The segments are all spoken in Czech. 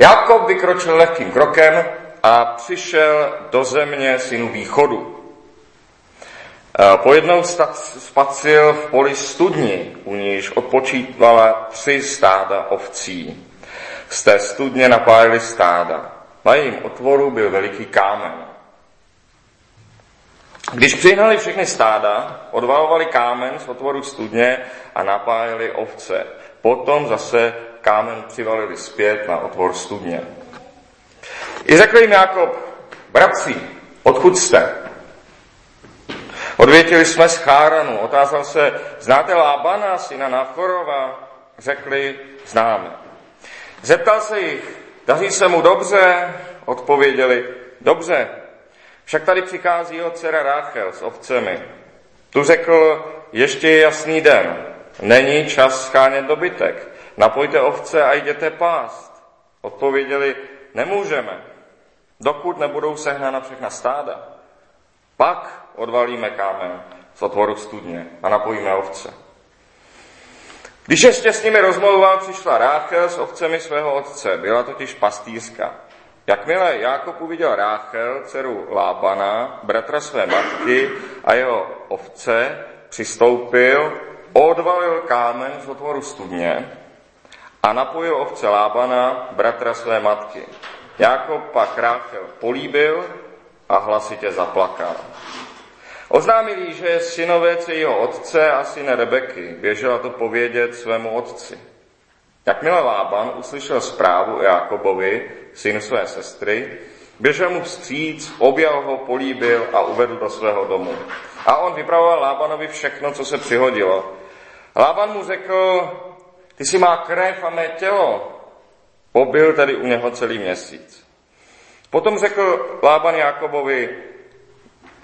Jakob vykročil lehkým krokem a přišel do země synu východu. Pojednou spacil v poli studni, u níž odpočívala tři stáda ovcí. Z té studně napájeli stáda. Na jejím otvoru byl veliký kámen. Když přihnali všechny stáda, odvalovali kámen z otvoru studně a napájeli ovce. Potom zase kámen přivalili zpět na otvor studně. I řekl jim Jakob, bratři, odkud jste? Odvětili jsme z Cháranu. Otázal se, znáte Lábana, syna Nachorova? Řekli, známe. Zeptal se jich, daří se mu dobře? Odpověděli, dobře. Však tady přichází jeho dcera Ráchel s ovcemi. Tu řekl, ještě je jasný den. Není čas schánět dobytek. Napojte ovce a jděte pást. Odpověděli, nemůžeme, dokud nebudou sehnána všechna stáda. Pak odvalíme kámen z otvoru studně a napojíme ovce. Když ještě s nimi rozmlouval, přišla Ráchel s ovcemi svého otce. Byla totiž pastýřka. Jakmile Jákob uviděl Ráchel, dceru Lábana, bratra své matky a jeho ovce, přistoupil, odvalil kámen z otvoru studně a napojil ovce Lábana, bratra své matky. Jákob pak Ráchel políbil a hlasitě zaplakal. Oznámil jí, že je synovec jeho otce a syne Rebeky. Běžela to povědět svému otci. Jakmile Lában uslyšel zprávu o Jakobovi, synu své sestry, běžel mu vstříc, objal ho, políbil a uvedl do svého domu. A on vypravoval Lábanovi všechno, co se přihodilo. Lában mu řekl, ty si má krev a mé tělo. Pobyl tedy u něho celý měsíc. Potom řekl Lában Jakobovi,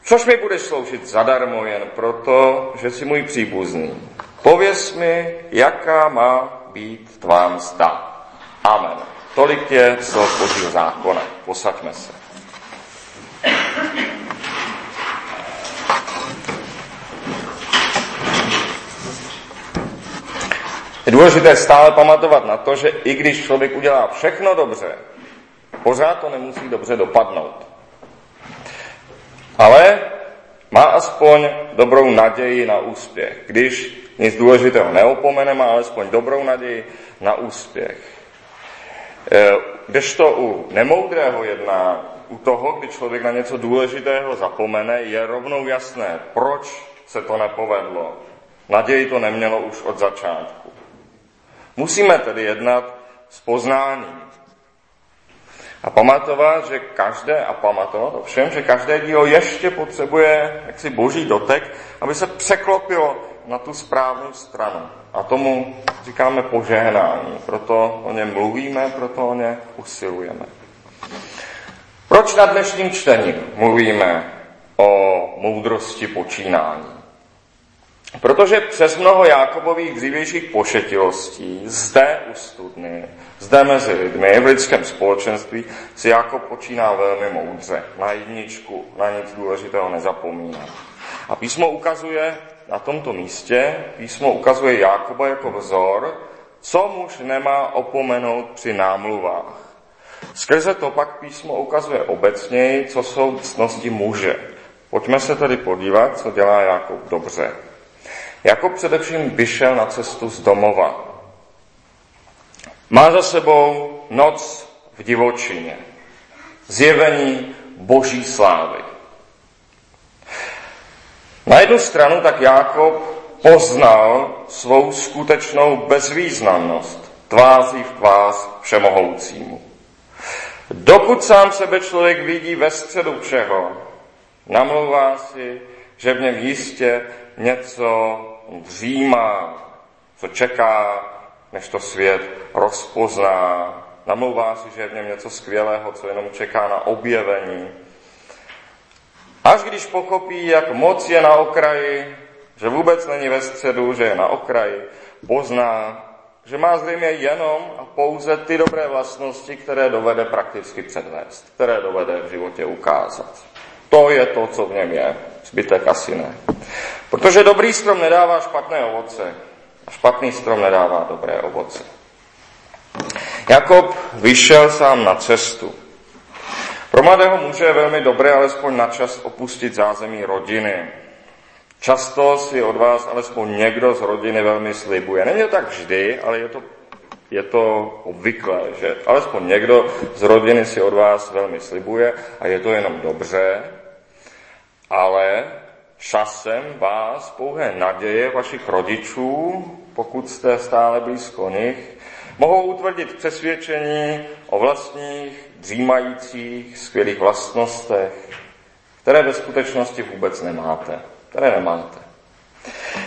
což mi budeš sloužit zadarmo jen proto, že jsi můj příbuzný. Pověz mi, jaká má být tvá mzda. Amen. Tolik je slov Božího zákona. Posaďme se. Je důležité stále pamatovat na to, že i když člověk udělá všechno dobře, pořád to nemusí dobře dopadnout. Ale má aspoň dobrou naději na úspěch. Když nic důležitého neopomene, má alespoň dobrou naději na úspěch. E, kdežto u nemoudrého jedná, u toho, kdy člověk na něco důležitého zapomene, je rovnou jasné, proč se to nepovedlo. Naději to nemělo už od začátku. Musíme tedy jednat s poznáním. A pamatovat, že každé, a pamatovat ovšem, že každé dílo ještě potřebuje jaksi boží dotek, aby se překlopilo na tu správnou stranu. A tomu říkáme požehnání. Proto o něm mluvíme, proto o ně usilujeme. Proč na dnešním čtení mluvíme o moudrosti počínání? Protože přes mnoho Jákobových dřívějších pošetilostí zde u studny, zde mezi lidmi, v lidském společenství, si Jakob počíná velmi moudře. Na jedničku, na nic důležitého nezapomíná. A písmo ukazuje na tomto místě, písmo ukazuje Jákoba jako vzor, co muž nemá opomenout při námluvách. Skrze to pak písmo ukazuje obecněji, co jsou cnosti muže. Pojďme se tedy podívat, co dělá Jákob dobře. Jako především vyšel na cestu z domova. Má za sebou noc v divočině, zjevení boží slávy. Na jednu stranu tak Jákob poznal svou skutečnou bezvýznamnost tváří v tvář všemohoucímu. Dokud sám sebe člověk vidí ve středu všeho, namlouvá si, že v něm jistě něco dřímá, co čeká, než to svět rozpozná. Namlouvá si, že je v něm něco skvělého, co jenom čeká na objevení. Až když pochopí, jak moc je na okraji, že vůbec není ve středu, že je na okraji, pozná, že má zřejmě jenom a pouze ty dobré vlastnosti, které dovede prakticky předvést, které dovede v životě ukázat. To je to, co v něm je. Zbytek asi ne. Protože dobrý strom nedává špatné ovoce a špatný strom nedává dobré ovoce. Jakob vyšel sám na cestu. Pro mladého muže je velmi dobré alespoň na čas opustit zázemí rodiny. Často si od vás alespoň někdo z rodiny velmi slibuje. Není to tak vždy, ale je to, je to obvyklé, že alespoň někdo z rodiny si od vás velmi slibuje a je to jenom dobře, ale časem vás pouhé naděje vašich rodičů, pokud jste stále blízko nich, mohou utvrdit přesvědčení o vlastních, dřímajících, skvělých vlastnostech, které ve skutečnosti vůbec nemáte. Které nemáte.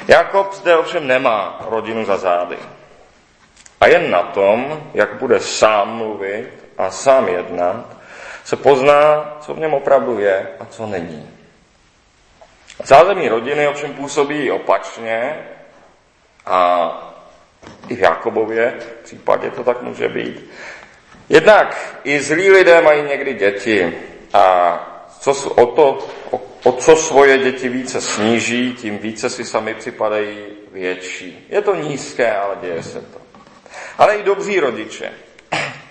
Jakob zde ovšem nemá rodinu za zády. A jen na tom, jak bude sám mluvit a sám jednat, se pozná, co v něm opravdu je a co není. Zázemí rodiny ovšem působí opačně a i v Jakobově případě to tak může být. Jednak i zlí lidé mají někdy děti a co, o, to, o, o co svoje děti více sníží, tím více si sami připadají větší. Je to nízké, ale děje se to. Ale i dobří rodiče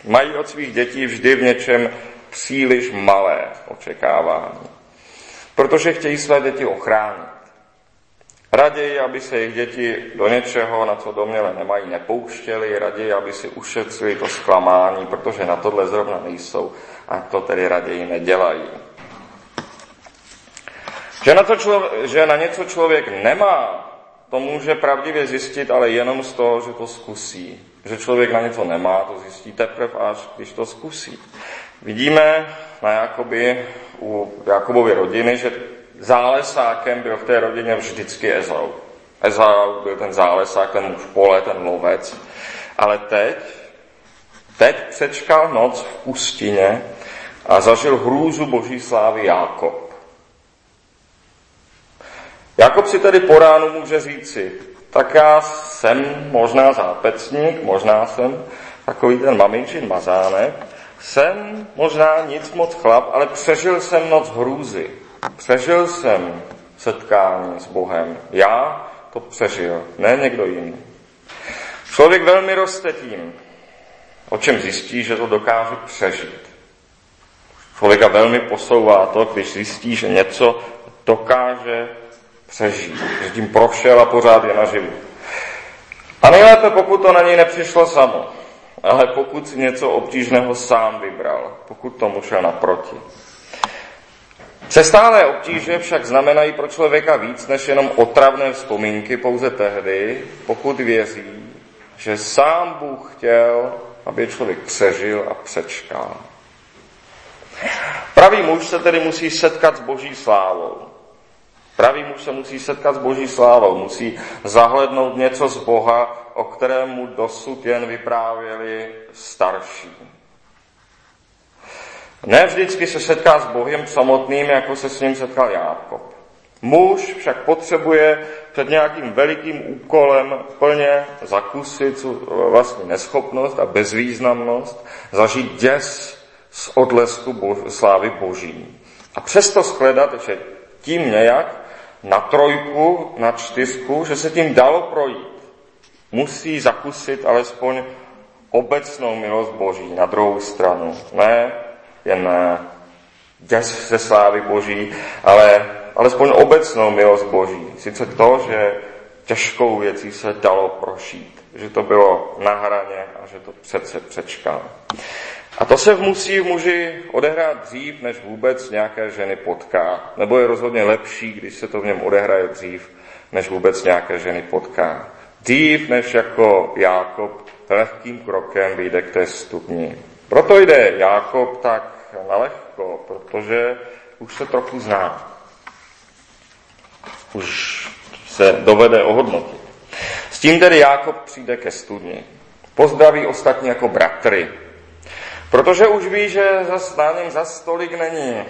mají od svých dětí vždy v něčem příliš malé očekávání. Protože chtějí své děti ochránit. Raději, aby se jejich děti do něčeho, na co doměle nemají, nepouštěli, raději, aby si ušetřili to zklamání, protože na tohle zrovna nejsou a to tedy raději nedělají. Že na, to člověk, že na něco člověk nemá, to může pravdivě zjistit, ale jenom z toho, že to zkusí. Že člověk na něco nemá, to zjistí teprve až, když to zkusí. Vidíme na Jakoby, u Jakobovy rodiny, že zálesákem byl v té rodině vždycky Ezau. Ezau byl ten zálesák, ten muž pole, ten lovec. Ale teď, teď přečkal noc v pustině a zažil hrůzu boží slávy Jákob. Jakob si tedy po ránu může říci, tak já jsem možná zápecník, možná jsem takový ten maminčin mazánek, jsem možná nic moc chlap, ale přežil jsem noc hrůzy. Přežil jsem setkání s Bohem. Já to přežil, ne někdo jiný. Člověk velmi roste tím, o čem zjistí, že to dokáže přežít. Člověka velmi posouvá to, když zjistí, že něco dokáže přežít, že tím prošel a pořád je naživu. A nejlépe, pokud to na něj nepřišlo samo, ale pokud si něco obtížného sám vybral, pokud tomu šel naproti. Přestálé obtíže však znamenají pro člověka víc než jenom otravné vzpomínky pouze tehdy, pokud věří, že sám Bůh chtěl, aby člověk přežil a přečkal. Pravý muž se tedy musí setkat s boží slávou. Pravý muž se musí setkat s boží slávou, musí zahlednout něco z Boha, o kterému dosud jen vyprávěli starší. Ne vždycky se setká s Bohem samotným, jako se s ním setkal Jákob. Muž však potřebuje před nějakým velikým úkolem plně zakusit vlastní neschopnost a bezvýznamnost, zažít děs z odlesku slávy boží. A přesto shledat, že tím nějak na trojku, na čtyřku, že se tím dalo projít. Musí zakusit alespoň obecnou milost Boží na druhou stranu. Ne jen děs ze slávy Boží, ale alespoň obecnou milost Boží. Sice to, že těžkou věcí se dalo prošít, že to bylo na hraně a že to přece přečkal. A to se musí v muži odehrát dřív, než vůbec nějaké ženy potká. Nebo je rozhodně lepší, když se to v něm odehraje dřív, než vůbec nějaké ženy potká. Dřív, než jako Jákob lehkým krokem vyjde k té stupni. Proto jde Jákob tak nalehko, protože už se trochu zná. Už se dovede ohodnotit. S tím tedy Jákob přijde ke studni. Pozdraví ostatní jako bratry, Protože už ví, že zas na něm zas tolik není,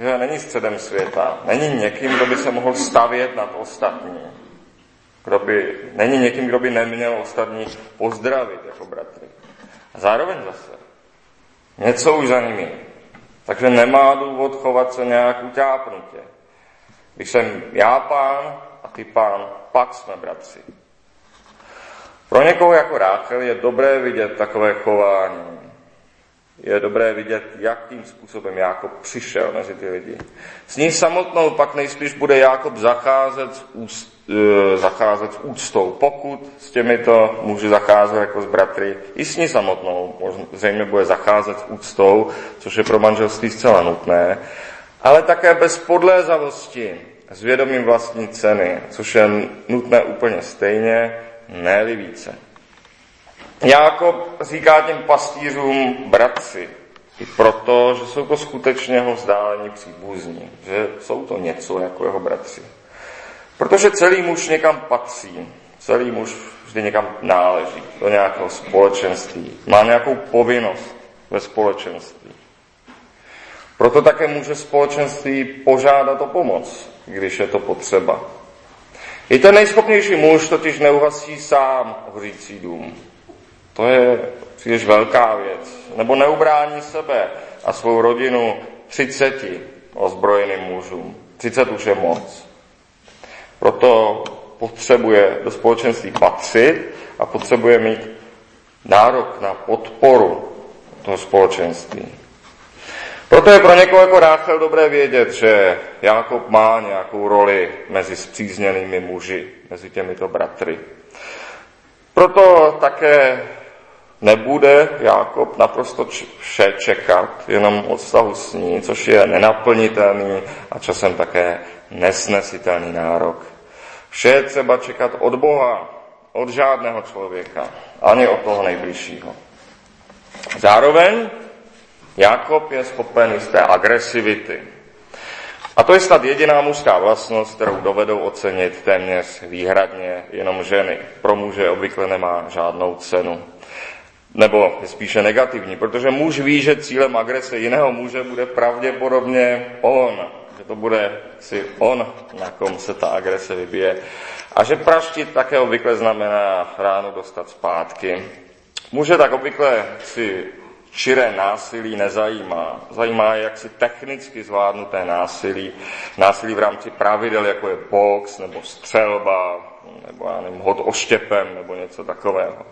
že není středem světa, není někým, kdo by se mohl stavět nad ostatní. Kdo by, není někým, kdo by neměl ostatní pozdravit jako bratry. A zároveň zase něco už za nimi. Takže nemá důvod chovat se nějak utápnutě. Když jsem já pán a ty pán, pak jsme bratři. Pro někoho jako Ráchel je dobré vidět takové chování. Je dobré vidět, jakým způsobem Jákob přišel mezi ty lidi. S ní samotnou pak nejspíš bude Jákob zacházet s, úst, e, zacházet s úctou. Pokud s těmito může zacházet jako s bratry, i s ní samotnou zřejmě bude zacházet s úctou, což je pro manželství zcela nutné, ale také bez podlézavosti, s vědomím vlastní ceny, což je nutné úplně stejně, ne více. Jákob říká těm pastýřům bratři, i proto, že jsou to skutečně jeho vzdálení příbuzní, že jsou to něco jako jeho bratři. Protože celý muž někam patří, celý muž vždy někam náleží, do nějakého společenství, má nějakou povinnost ve společenství. Proto také může společenství požádat o pomoc, když je to potřeba. I ten nejschopnější muž totiž neuhasí sám hořící dům. To je příliš velká věc. Nebo neubrání sebe a svou rodinu třiceti ozbrojeným mužům. Třicet už je moc. Proto potřebuje do společenství patřit a potřebuje mít nárok na podporu toho společenství. Proto je pro někoho jako Ráchel dobré vědět, že Jákob má nějakou roli mezi zpřízněnými muži, mezi těmito bratry. Proto také nebude Jákob naprosto vše čekat, jenom od vztahu s ní, což je nenaplnitelný a časem také nesnesitelný nárok. Vše je třeba čekat od Boha, od žádného člověka, ani od toho nejbližšího. Zároveň Jakob je schopen jisté agresivity. A to je snad jediná mužská vlastnost, kterou dovedou ocenit téměř výhradně jenom ženy. Pro muže obvykle nemá žádnou cenu. Nebo je spíše negativní, protože muž ví, že cílem agrese jiného muže bude pravděpodobně on. Že to bude si on, na kom se ta agrese vybije. A že praštit také obvykle znamená ráno dostat zpátky. Muže tak obvykle si čiré násilí nezajímá. Zajímá je jaksi technicky zvládnuté násilí, násilí v rámci pravidel, jako je box nebo střelba, nebo já nevím, hod oštěpem, nebo něco takového.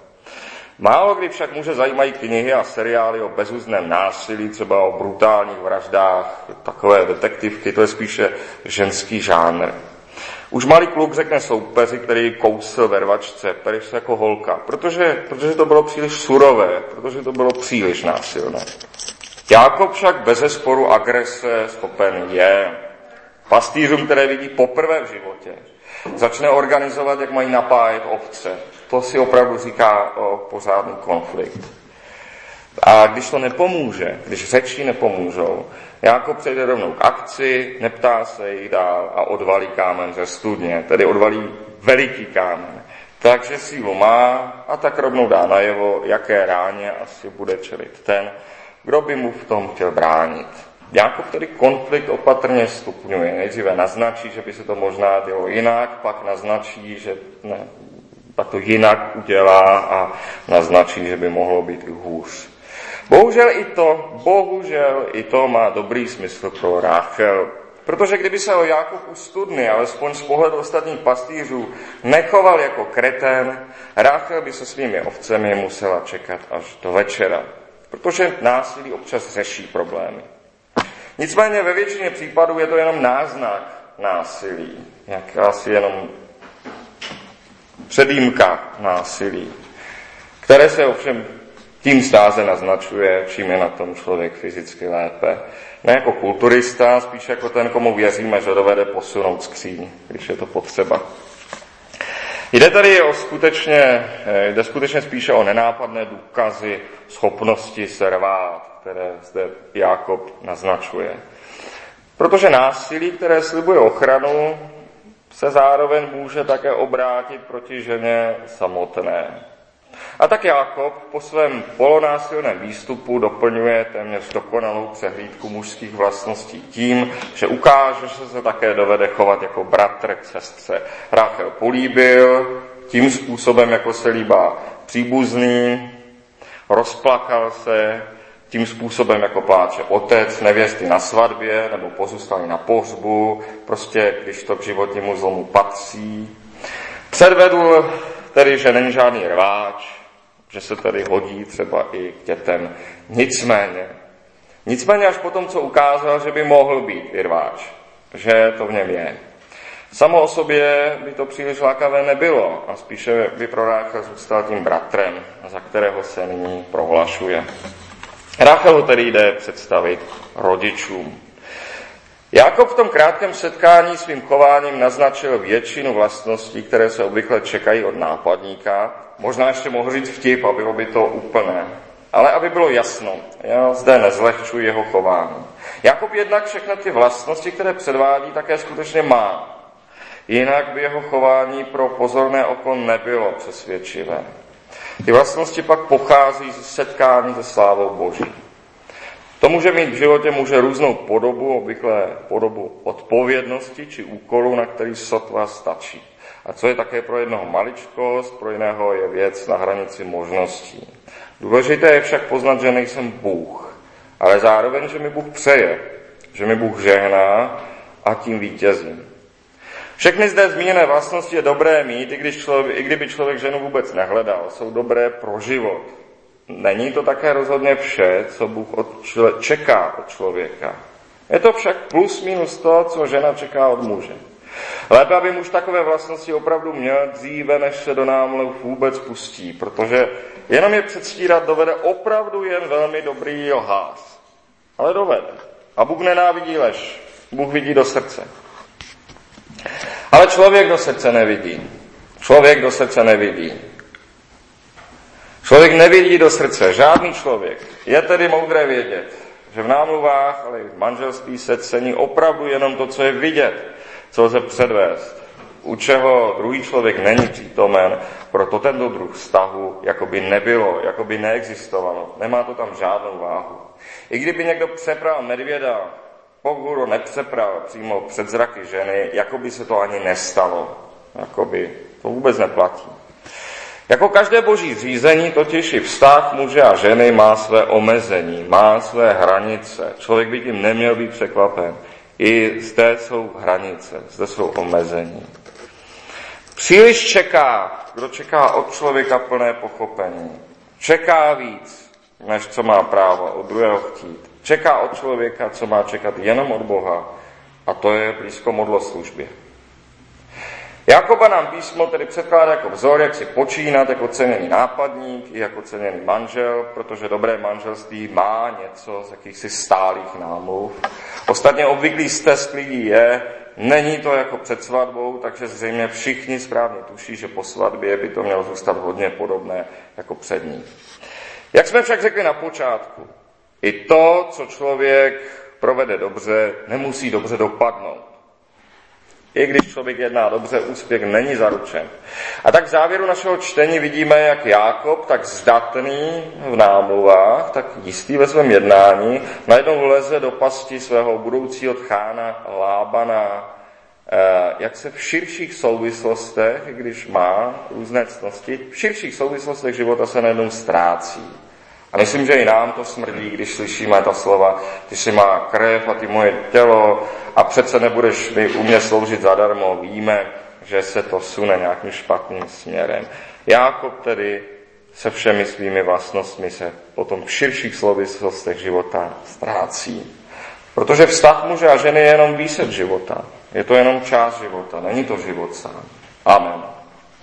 Málo kdy však může zajímají knihy a seriály o bezúzném násilí, třeba o brutálních vraždách, takové detektivky, to je spíše ženský žánr. Už malý kluk řekne soupeři, který kousl ve rvačce, se jako holka, protože, protože to bylo příliš surové, protože to bylo příliš násilné. Jákob však bez sporu agrese schopen je. Pastýřům, které vidí poprvé v životě, začne organizovat, jak mají napájet ovce. To si opravdu říká o pořádný konflikt. A když to nepomůže, když řeči nepomůžou, Jákob přejde rovnou k akci, neptá se jí dál a odvalí kámen ze studně, tedy odvalí veliký kámen. Takže sílu má a tak rovnou dá najevo, jaké ráně asi bude čelit ten, kdo by mu v tom chtěl bránit. Jákob tedy konflikt opatrně stupňuje. Nejdříve naznačí, že by se to možná dělo jinak, pak naznačí, že ne, pak to jinak udělá a naznačí, že by mohlo být i hůř. Bohužel i to, bohužel i to má dobrý smysl pro Ráchel. Protože kdyby se o Jákob studny, alespoň z pohledu ostatních pastýřů, nechoval jako kretén, Ráchel by se svými ovcemi musela čekat až do večera. Protože násilí občas řeší problémy. Nicméně ve většině případů je to jenom náznak násilí, jak asi jenom předýmka násilí, které se ovšem tím stáze naznačuje, čím je na tom člověk fyzicky lépe. Ne jako kulturista, spíš jako ten, komu věříme, že dovede posunout skříň, když je to potřeba. Jde tady o skutečně, jde skutečně spíše o nenápadné důkazy schopnosti se rvát, které zde Jákob naznačuje. Protože násilí, které slibuje ochranu, se zároveň může také obrátit proti ženě samotné. A tak Jákob po svém polonásilném výstupu doplňuje téměř dokonalou přehlídku mužských vlastností tím, že ukáže, že se také dovede chovat jako bratr k sestře. Ráchel políbil tím způsobem, jako se líbá příbuzný, rozplakal se tím způsobem, jako pláče otec, nevěsty na svatbě nebo pozůstalý na pohřbu, prostě když to k životnímu zlomu patří. Předvedl tedy, že není žádný rváč, že se tedy hodí třeba i k dětem. Nicméně, nicméně až potom, co ukázal, že by mohl být i rváč, že to v něm je. Samo o sobě by to příliš lákavé nebylo a spíše by pro Ráchel zůstal tím bratrem, za kterého se nyní prohlašuje. Ráchelu tedy jde představit rodičům. Jakob v tom krátkém setkání svým chováním naznačil většinu vlastností, které se obvykle čekají od nápadníka. Možná ještě mohl říct vtip a bylo by to úplné. Ale aby bylo jasno, já zde nezlehčuji jeho chování. Jakob jednak všechny ty vlastnosti, které předvádí, také skutečně má. Jinak by jeho chování pro pozorné oko nebylo přesvědčivé. Ty vlastnosti pak pochází z setkání se slávou Boží. To může mít v životě může různou podobu, obvykle podobu odpovědnosti či úkolu, na který sotva stačí. A co je také pro jednoho maličkost, pro jiného je věc na hranici možností. Důležité je však poznat, že nejsem Bůh, ale zároveň, že mi Bůh přeje, že mi Bůh žehná a tím vítězím. Všechny zde zmíněné vlastnosti je dobré mít, i, když člověk, i kdyby člověk ženu vůbec nehledal. Jsou dobré pro život. Není to také rozhodně vše, co Bůh od čle, čeká od člověka. Je to však plus minus to, co žena čeká od muže. Lépe, aby muž takové vlastnosti opravdu měl dříve, než se do námlu vůbec pustí, protože jenom je předstírat dovede opravdu jen velmi dobrý lhář. Ale dovede. A Bůh nenávidí lež. Bůh vidí do srdce. Ale člověk do srdce nevidí. Člověk do srdce nevidí. Člověk nevidí do srdce, žádný člověk. Je tedy moudré vědět, že v námluvách, ale i v manželství se cení opravdu jenom to, co je vidět, co lze předvést, u čeho druhý člověk není přítomen, proto tento druh vztahu jakoby nebylo, jakoby neexistovalo. Nemá to tam žádnou váhu. I kdyby někdo přepral medvěda pokud ho nepřepral přímo před zraky ženy, jako by se to ani nestalo. Jakoby to vůbec neplatí. Jako každé boží řízení, totiž i vztah muže a ženy má své omezení, má své hranice. Člověk by tím neměl být překvapen. I zde jsou hranice, zde jsou omezení. Příliš čeká, kdo čeká od člověka plné pochopení. Čeká víc, než co má právo od druhého chtít. Čeká od člověka, co má čekat jenom od Boha, a to je blízko modloslužbě. Jakoba nám písmo tedy předkládá jako vzor, jak si počínat jako ceněný nápadník i jako ceněný manžel, protože dobré manželství má něco z jakýchsi stálých námluv. Ostatně obvyklý stesk lidí je, není to jako před svatbou, takže zřejmě všichni správně tuší, že po svatbě by to mělo zůstat hodně podobné jako před ní. Jak jsme však řekli na počátku, i to, co člověk provede dobře, nemusí dobře dopadnout. I když člověk jedná dobře, úspěch není zaručen. A tak v závěru našeho čtení vidíme, jak Jákob, tak zdatný v námluvách, tak jistý ve svém jednání, najednou leze do pasti svého budoucího tchána Lábana, eh, jak se v širších souvislostech, když má různé cnosti, v širších souvislostech života se najednou ztrácí. A myslím, že i nám to smrdí, když slyšíme ta slova, ty si má krev a ty moje tělo a přece nebudeš mi u mě sloužit zadarmo. Víme, že se to sune nějakým špatným směrem. Jákob tedy se všemi svými vlastnostmi se potom v širších souvislostech života ztrácí. Protože vztah muže a ženy je jenom výsed života. Je to jenom část života, není to život sám. Amen.